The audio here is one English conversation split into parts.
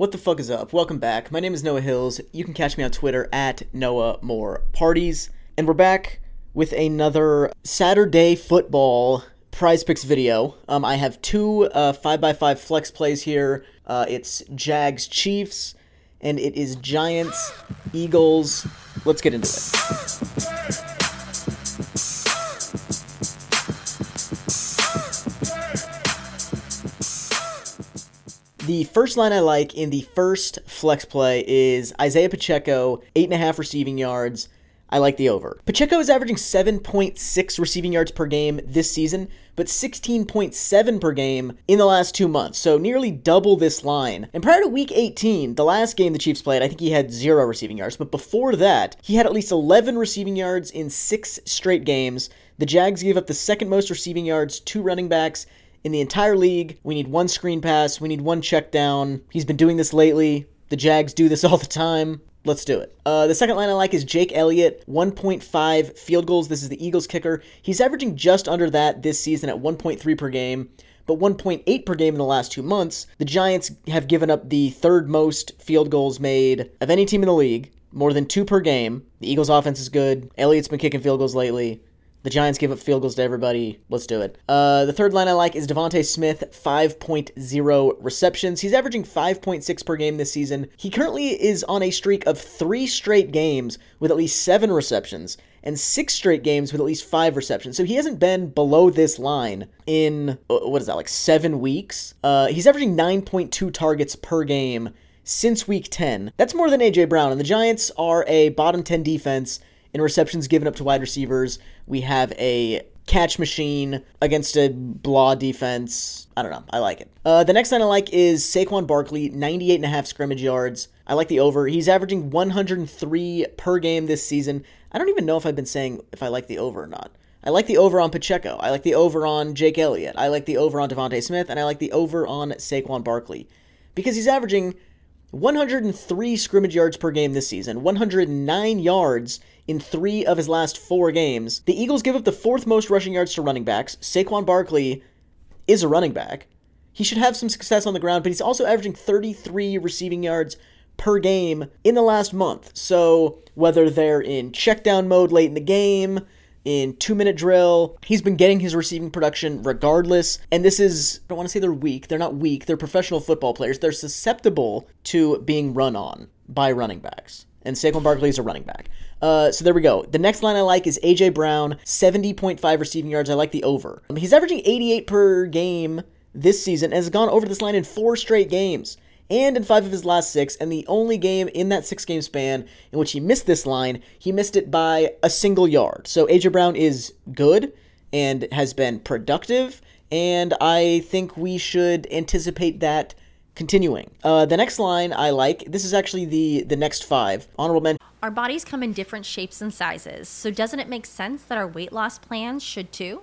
What the fuck is up? Welcome back. My name is Noah Hills. You can catch me on Twitter at Noah More Parties. And we're back with another Saturday football PrizePicks video. Um, I have two uh, 5x5 flex plays here. Uh, it's Jags Chiefs, and it is Giants Eagles. Let's get into it. The first line I like in the first flex play is Isaiah Pacheco, eight and a half receiving yards. I like the over. Pacheco is averaging 7.6 receiving yards per game this season, but 16.7 per game in the last two months, so nearly double this line. And prior to week 18, the last game the Chiefs played, I think he had zero receiving yards, but before that, he had at least 11 receiving yards in six straight games. The Jags gave up the second most receiving yards to running backs in the entire league. We need one screen pass. We need one check down. He's been doing this lately. The Jags do this all the time. Let's do it. Uh, the second line I like is Jake Elliott, 1.5 field goals. This is the Eagles kicker. He's averaging just under that this season at 1.3 per game, but 1.8 per game in the last two months. The Giants have given up the third most field goals made of any team in the league, more than two per game. The Eagles' offense is good. Elliott's been kicking field goals lately. The Giants give up field goals to everybody. Let's do it. Uh, the third line I like is DeVonta Smith, 5.0 receptions. He's averaging 5.6 per game this season. He currently is on a streak of three straight games with at least seven receptions and six straight games with at least five receptions. So he hasn't been below this line in, uh, what is that, like seven weeks? Uh, he's averaging 9.2 targets per game since week 10. That's more than A.J. Brown, and the Giants are a bottom 10 defense in receptions given up to wide receivers. We have a catch machine against a blah defense. I don't know. I like it. Uh, the next line I like is Saquon Barkley, 98 and a half scrimmage yards. I like the over. He's averaging 103 per game this season. I don't even know if I've been saying if I like the over or not. I like the over on Pacheco. I like the over on Jake Elliott. I like the over on DeVonta Smith, and I like the over on Saquon Barkley because he's averaging 103 scrimmage yards per game this season, 109 yards in three of his last four games. The Eagles give up the fourth most rushing yards to running backs. Saquon Barkley is a running back. He should have some success on the ground, but he's also averaging 33 receiving yards per game in the last month. So whether they're in check down mode late in the game, in two minute drill. He's been getting his receiving production regardless. And this is, I don't want to say they're weak. They're not weak. They're professional football players. They're susceptible to being run on by running backs. And Saquon Barkley is a running back. Uh, so there we go. The next line I like is AJ Brown, 70.5 receiving yards. I like the over. He's averaging 88 per game this season and has gone over this line in four straight games and in five of his last six. And the only game in that six game span in which he missed this line, he missed it by a single yard. So AJ Brown is good and has been productive. And I think we should anticipate that continuing. Uh, the next line I like. This is actually the the next five honorable mention. Our bodies come in different shapes and sizes, so doesn't it make sense that our weight loss plans should too?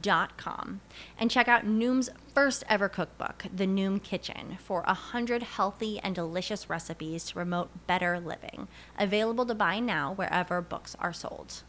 Dot com and check out Noom's first ever cookbook, The Noom Kitchen, for a hundred healthy and delicious recipes to promote better living. Available to buy now wherever books are sold.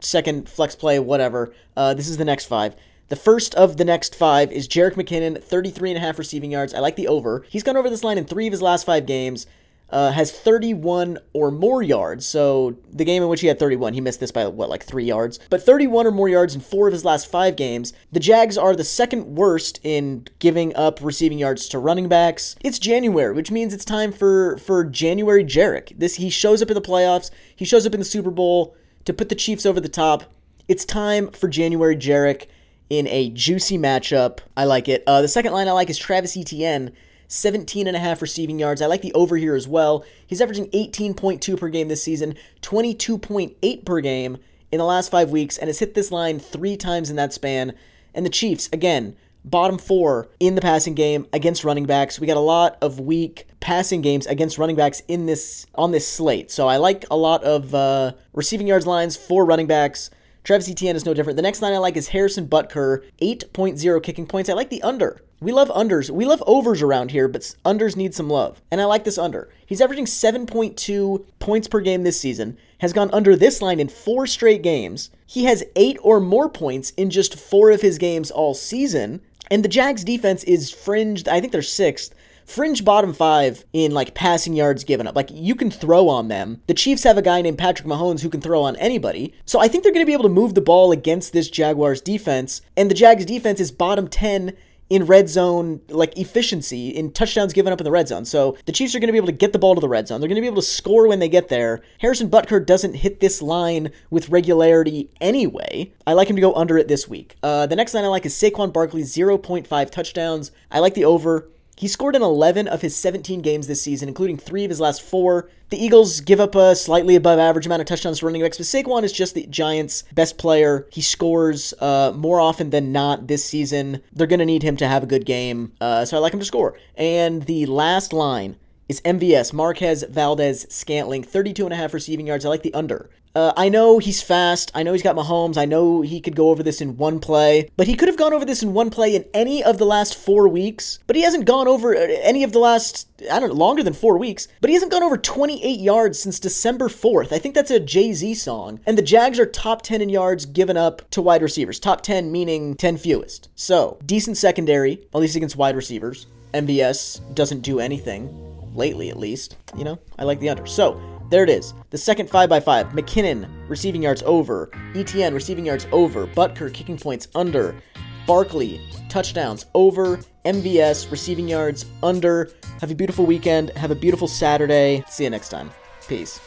Second flex play, whatever. Uh, this is the next five. The first of the next five is Jerick McKinnon, 33 and a half receiving yards. I like the over. He's gone over this line in three of his last five games. Uh, has 31 or more yards. So the game in which he had 31, he missed this by what, like three yards? But 31 or more yards in four of his last five games. The Jags are the second worst in giving up receiving yards to running backs. It's January, which means it's time for for January Jerick. This he shows up in the playoffs. He shows up in the Super Bowl to put the Chiefs over the top. It's time for January Jerick in a juicy matchup. I like it. Uh, the second line I like is Travis Etienne. 17 and a half receiving yards. I like the over here as well. He's averaging 18.2 per game this season, 22.8 per game in the last five weeks, and has hit this line three times in that span. And the Chiefs, again, bottom four in the passing game against running backs. We got a lot of weak passing games against running backs in this on this slate. So I like a lot of uh, receiving yards lines for running backs. Travis Etienne is no different. The next line I like is Harrison Butker, 8.0 kicking points. I like the under. We love unders. We love overs around here, but unders need some love. And I like this under. He's averaging 7.2 points per game this season, has gone under this line in four straight games. He has eight or more points in just four of his games all season. And the Jags defense is fringed, I think they're sixth fringe bottom five in like passing yards given up. Like you can throw on them. The Chiefs have a guy named Patrick Mahomes who can throw on anybody. So I think they're going to be able to move the ball against this Jaguars defense. And the Jags defense is bottom 10 in red zone like efficiency in touchdowns given up in the red zone. So the Chiefs are going to be able to get the ball to the red zone. They're going to be able to score when they get there. Harrison Butker doesn't hit this line with regularity anyway. I like him to go under it this week. Uh, the next line I like is Saquon Barkley 0.5 touchdowns. I like the over. He scored in 11 of his 17 games this season, including three of his last four. The Eagles give up a slightly above average amount of touchdowns to running backs, but Saquon is just the Giants' best player. He scores uh, more often than not this season. They're going to need him to have a good game, uh, so I like him to score. And the last line is MVS, Marquez Valdes-Scantling, 32 and a half receiving yards. I like the under. Uh, I know he's fast. I know he's got Mahomes. I know he could go over this in one play, but he could have gone over this in one play in any of the last four weeks. But he hasn't gone over uh, any of the last, I don't know, longer than four weeks. But he hasn't gone over 28 yards since December 4th. I think that's a Jay Z song. And the Jags are top 10 in yards given up to wide receivers. Top 10 meaning 10 fewest. So, decent secondary, at least against wide receivers. MVS doesn't do anything, lately at least. You know, I like the under. So, there it is. The second 5x5. McKinnon, receiving yards over. ETN, receiving yards over. Butker, kicking points under. Barkley, touchdowns over. MVS, receiving yards under. Have a beautiful weekend. Have a beautiful Saturday. See you next time. Peace.